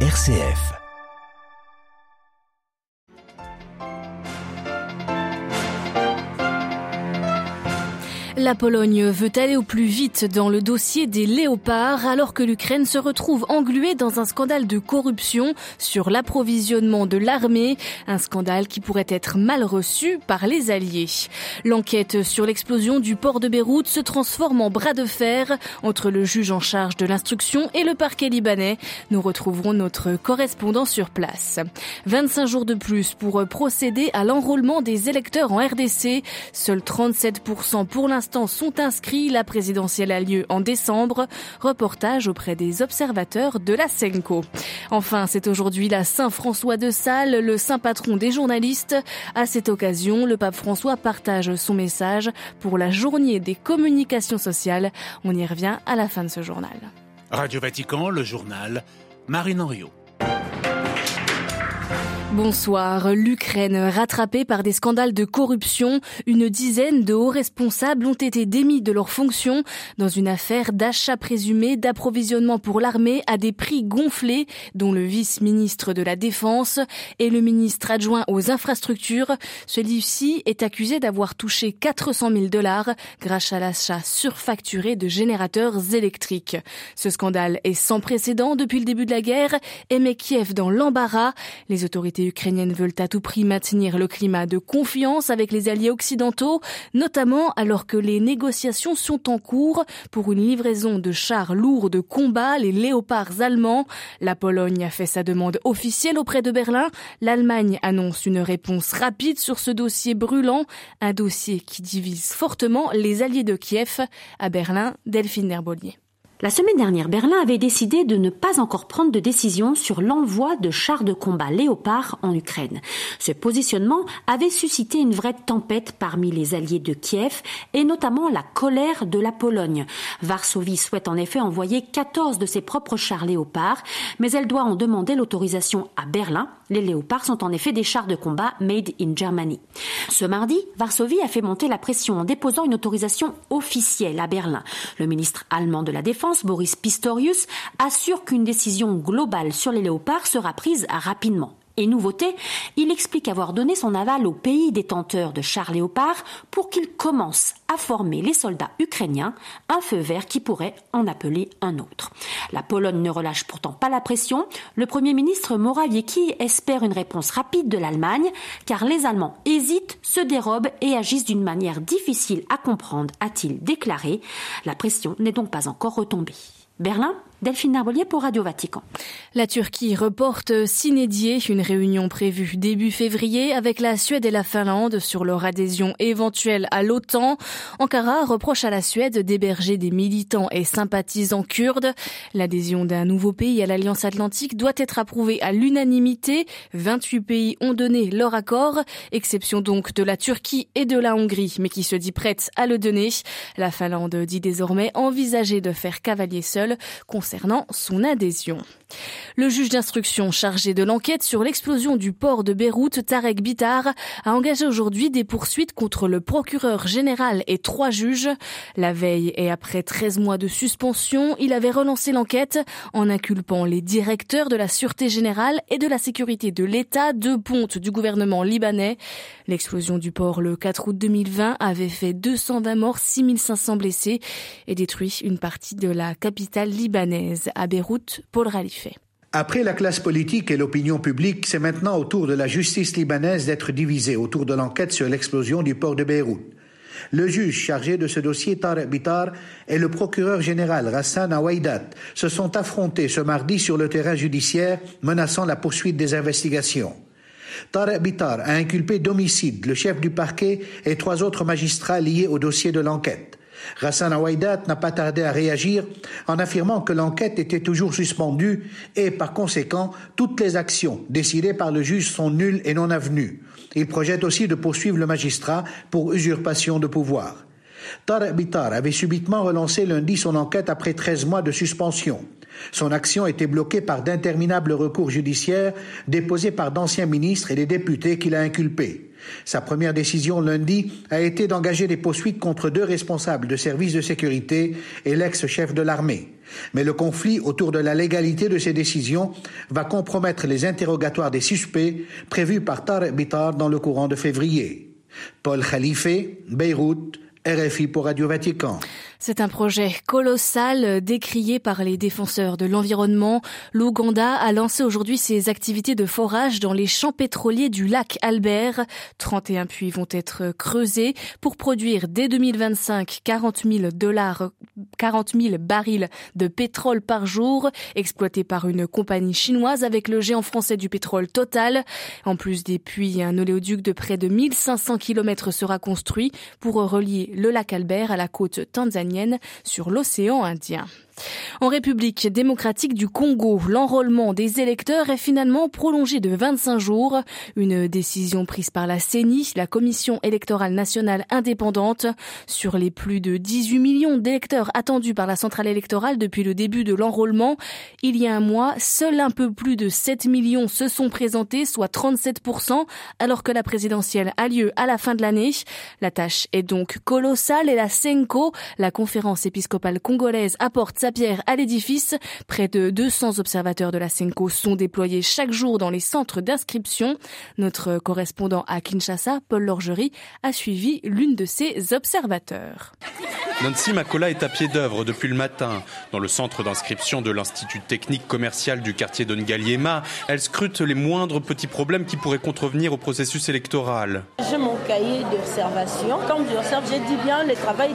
RCF. La Pologne veut aller au plus vite dans le dossier des léopards alors que l'Ukraine se retrouve engluée dans un scandale de corruption sur l'approvisionnement de l'armée, un scandale qui pourrait être mal reçu par les alliés. L'enquête sur l'explosion du port de Beyrouth se transforme en bras de fer entre le juge en charge de l'instruction et le parquet libanais. Nous retrouverons notre correspondant sur place. 25 jours de plus pour procéder à l'enrôlement des électeurs en RDC. Seuls 37% pour l'instant sont inscrits. La présidentielle a lieu en décembre. Reportage auprès des observateurs de la Senko. Enfin, c'est aujourd'hui la Saint-François de Sales, le saint patron des journalistes. À cette occasion, le pape François partage son message pour la journée des communications sociales. On y revient à la fin de ce journal. Radio Vatican, le journal, Marine Henriot. Bonsoir. L'Ukraine rattrapée par des scandales de corruption. Une dizaine de hauts responsables ont été démis de leurs fonctions dans une affaire d'achat présumé d'approvisionnement pour l'armée à des prix gonflés, dont le vice-ministre de la Défense et le ministre adjoint aux infrastructures. Celui-ci est accusé d'avoir touché 400 000 dollars grâce à l'achat surfacturé de générateurs électriques. Ce scandale est sans précédent depuis le début de la guerre et met Kiev dans l'embarras. Les autorités ukrainiennes veulent à tout prix maintenir le climat de confiance avec les alliés occidentaux, notamment alors que les négociations sont en cours pour une livraison de chars lourds de combat, les léopards allemands. La Pologne a fait sa demande officielle auprès de Berlin. L'Allemagne annonce une réponse rapide sur ce dossier brûlant, un dossier qui divise fortement les alliés de Kiev. À Berlin, Delphine Herbolier. La semaine dernière, Berlin avait décidé de ne pas encore prendre de décision sur l'envoi de chars de combat Léopard en Ukraine. Ce positionnement avait suscité une vraie tempête parmi les alliés de Kiev et notamment la colère de la Pologne. Varsovie souhaite en effet envoyer 14 de ses propres chars Léopard, mais elle doit en demander l'autorisation à Berlin. Les Léopards sont en effet des chars de combat made in Germany. Ce mardi, Varsovie a fait monter la pression en déposant une autorisation officielle à Berlin. Le ministre allemand de la Défense Boris Pistorius, assure qu'une décision globale sur les léopards sera prise rapidement. Et nouveauté, il explique avoir donné son aval aux pays détenteurs de chars léopards pour qu'ils commencent à former les soldats ukrainiens, un feu vert qui pourrait en appeler un autre. La Pologne ne relâche pourtant pas la pression. Le Premier ministre Morawiecki espère une réponse rapide de l'Allemagne, car les Allemands hésitent, se dérobent et agissent d'une manière difficile à comprendre, a-t-il déclaré. La pression n'est donc pas encore retombée. Berlin, Delphine Narbolier pour Radio Vatican. La Turquie reporte s'inédier une réunion prévue début février avec la Suède et la Finlande sur leur adhésion éventuelle à l'OTAN. Ankara reproche à la Suède d'héberger des militants et sympathisants kurdes. L'adhésion d'un nouveau pays à l'Alliance Atlantique doit être approuvée à l'unanimité. 28 pays ont donné leur accord, exception donc de la Turquie et de la Hongrie, mais qui se dit prête à le donner. La Finlande dit désormais envisager de faire cavalier seul concernant son adhésion. Le juge d'instruction chargé de l'enquête sur l'explosion du port de Beyrouth, Tarek Bitar, a engagé aujourd'hui des poursuites contre le procureur général et trois juges. La veille et après 13 mois de suspension, il avait relancé l'enquête en inculpant les directeurs de la Sûreté générale et de la sécurité de l'État, deux pontes du gouvernement libanais. L'explosion du port le 4 août 2020 avait fait 220 morts, 6500 blessés et détruit une partie de la capitale libanaise. À Beyrouth, Paul Ralif. Après la classe politique et l'opinion publique, c'est maintenant au tour de la justice libanaise d'être divisée autour de l'enquête sur l'explosion du port de Beyrouth. Le juge chargé de ce dossier, Tarek Bitar, et le procureur général Rassan Awaidat se sont affrontés ce mardi sur le terrain judiciaire, menaçant la poursuite des investigations. Tarek Bitar a inculpé d'homicide le chef du parquet et trois autres magistrats liés au dossier de l'enquête. Rassan Awaidat n'a pas tardé à réagir en affirmant que l'enquête était toujours suspendue et par conséquent toutes les actions décidées par le juge sont nulles et non avenues. Il projette aussi de poursuivre le magistrat pour usurpation de pouvoir. Tarek Bitar avait subitement relancé lundi son enquête après 13 mois de suspension. Son action était bloquée par d'interminables recours judiciaires déposés par d'anciens ministres et des députés qu'il a inculpés. Sa première décision lundi a été d'engager des poursuites contre deux responsables de services de sécurité et l'ex-chef de l'armée. Mais le conflit autour de la légalité de ces décisions va compromettre les interrogatoires des suspects prévus par Tarek dans le courant de février. Paul Khalife, Beyrouth, RFI pour Radio Vatican. C'est un projet colossal décrié par les défenseurs de l'environnement. L'Ouganda a lancé aujourd'hui ses activités de forage dans les champs pétroliers du lac Albert. 31 puits vont être creusés pour produire dès 2025 40 000 dollars, 40 000 barils de pétrole par jour, exploités par une compagnie chinoise avec le géant français du pétrole Total. En plus des puits, un oléoduc de près de 1500 km sera construit pour relier le lac Albert à la côte tanzanienne sur l'océan Indien. En République démocratique du Congo, l'enrôlement des électeurs est finalement prolongé de 25 jours. Une décision prise par la CENI, la Commission électorale nationale indépendante. Sur les plus de 18 millions d'électeurs attendus par la centrale électorale depuis le début de l'enrôlement, il y a un mois, seuls un peu plus de 7 millions se sont présentés, soit 37%, alors que la présidentielle a lieu à la fin de l'année. La tâche est donc colossale et la CENCO, la conférence épiscopale congolaise, apporte sa pierre à l'édifice. Près de 200 observateurs de la SENCO sont déployés chaque jour dans les centres d'inscription. Notre correspondant à Kinshasa, Paul Lorgerie, a suivi l'une de ces observateurs. Nancy Makola est à pied d'œuvre depuis le matin. Dans le centre d'inscription de l'Institut technique commercial du quartier de Ngaliema, elle scrute les moindres petits problèmes qui pourraient contrevenir au processus électoral. J'ai mon cahier d'observation. Quand j'observe, j'ai dit bien le travail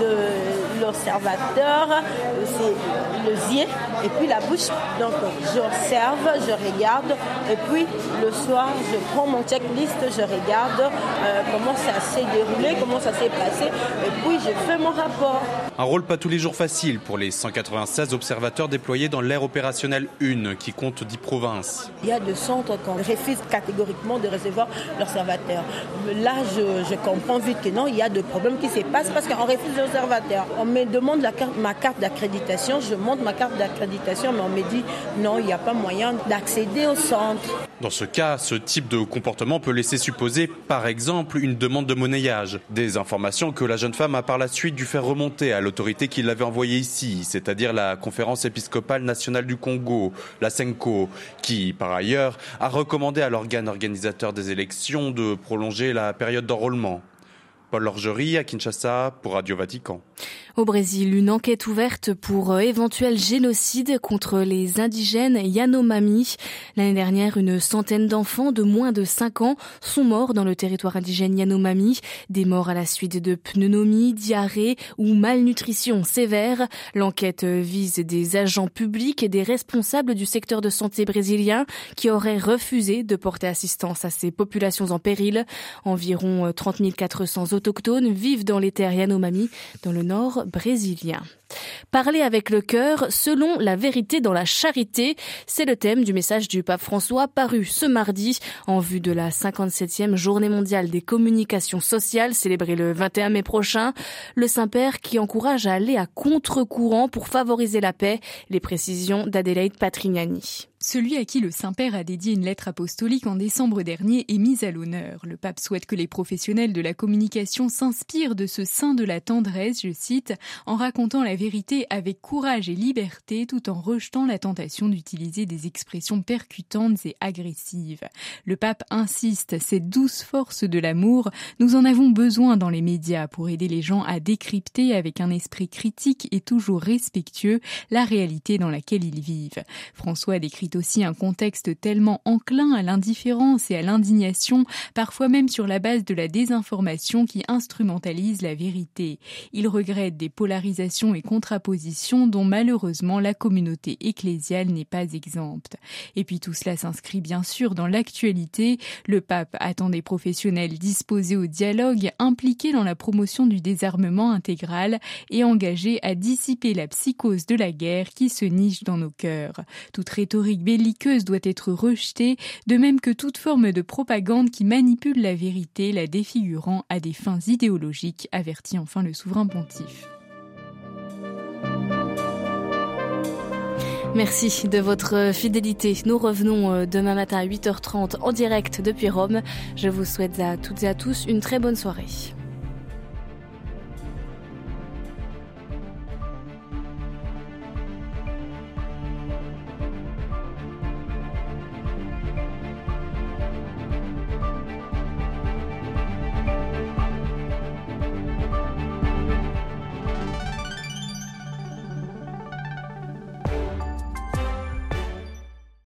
de l'observateur, c'est le zier et puis la bouche. Donc j'observe, je regarde et puis le soir je prends mon checklist, je regarde euh, comment ça s'est déroulé, comment ça s'est passé et puis je fais mon rapport. Un rôle pas tous les jours facile pour les 196 observateurs déployés dans l'ère opérationnelle 1 qui compte 10 provinces. Il y a des centres qu'on refuse catégoriquement de recevoir l'observateur. Là je, comprends vite que non, il y a des problèmes qui se passent parce qu'on refuse l'observateur. On me demande la carte, ma carte d'accréditation, je montre ma carte d'accréditation mais on me dit non, il n'y a pas moyen d'accéder au centre. Dans ce cas, ce type de comportement peut laisser supposer, par exemple, une demande de monnayage. Des informations que la jeune femme a par la suite dû faire remonter à l'autorité qui l'avait envoyée ici, c'est-à-dire la Conférence épiscopale nationale du Congo, la CENCO, qui, par ailleurs, a recommandé à l'organe organisateur des élections de prolonger la période d'enrôlement. Paul Lorgerie à Kinshasa pour Radio Vatican. Au Brésil, une enquête ouverte pour euh, éventuel génocide contre les indigènes Yanomami. L'année dernière, une centaine d'enfants de moins de 5 ans sont morts dans le territoire indigène Yanomami. Des morts à la suite de pneumonie, diarrhée ou malnutrition sévère. L'enquête vise des agents publics et des responsables du secteur de santé brésilien qui auraient refusé de porter assistance à ces populations en péril. Environ 30 euh, 400 autochtones vivent dans les terres Yanomami, dans le nord Parler avec le cœur selon la vérité dans la charité, c'est le thème du message du pape François paru ce mardi en vue de la 57e journée mondiale des communications sociales célébrée le 21 mai prochain. Le Saint-Père qui encourage à aller à contre-courant pour favoriser la paix, les précisions d'Adélaïde Patrignani. Celui à qui le Saint-Père a dédié une lettre apostolique en décembre dernier est mis à l'honneur. Le pape souhaite que les professionnels de la communication s'inspirent de ce saint de la tendresse, je cite, en racontant la vérité avec courage et liberté tout en rejetant la tentation d'utiliser des expressions percutantes et agressives. Le pape insiste, cette douce force de l'amour, nous en avons besoin dans les médias pour aider les gens à décrypter avec un esprit critique et toujours respectueux la réalité dans laquelle ils vivent. François décrit aussi un contexte tellement enclin à l'indifférence et à l'indignation, parfois même sur la base de la désinformation qui instrumentalise la vérité. Il regrette des polarisations et contrapositions dont malheureusement la communauté ecclésiale n'est pas exempte. Et puis tout cela s'inscrit bien sûr dans l'actualité. Le pape attend des professionnels disposés au dialogue, impliqués dans la promotion du désarmement intégral et engagés à dissiper la psychose de la guerre qui se niche dans nos cœurs. Toute rhétorique belliqueuse doit être rejetée, de même que toute forme de propagande qui manipule la vérité, la défigurant à des fins idéologiques, avertit enfin le souverain pontife. Merci de votre fidélité. Nous revenons euh, demain matin à 8h30 en direct depuis Rome. Je vous souhaite à toutes et à tous une très bonne soirée.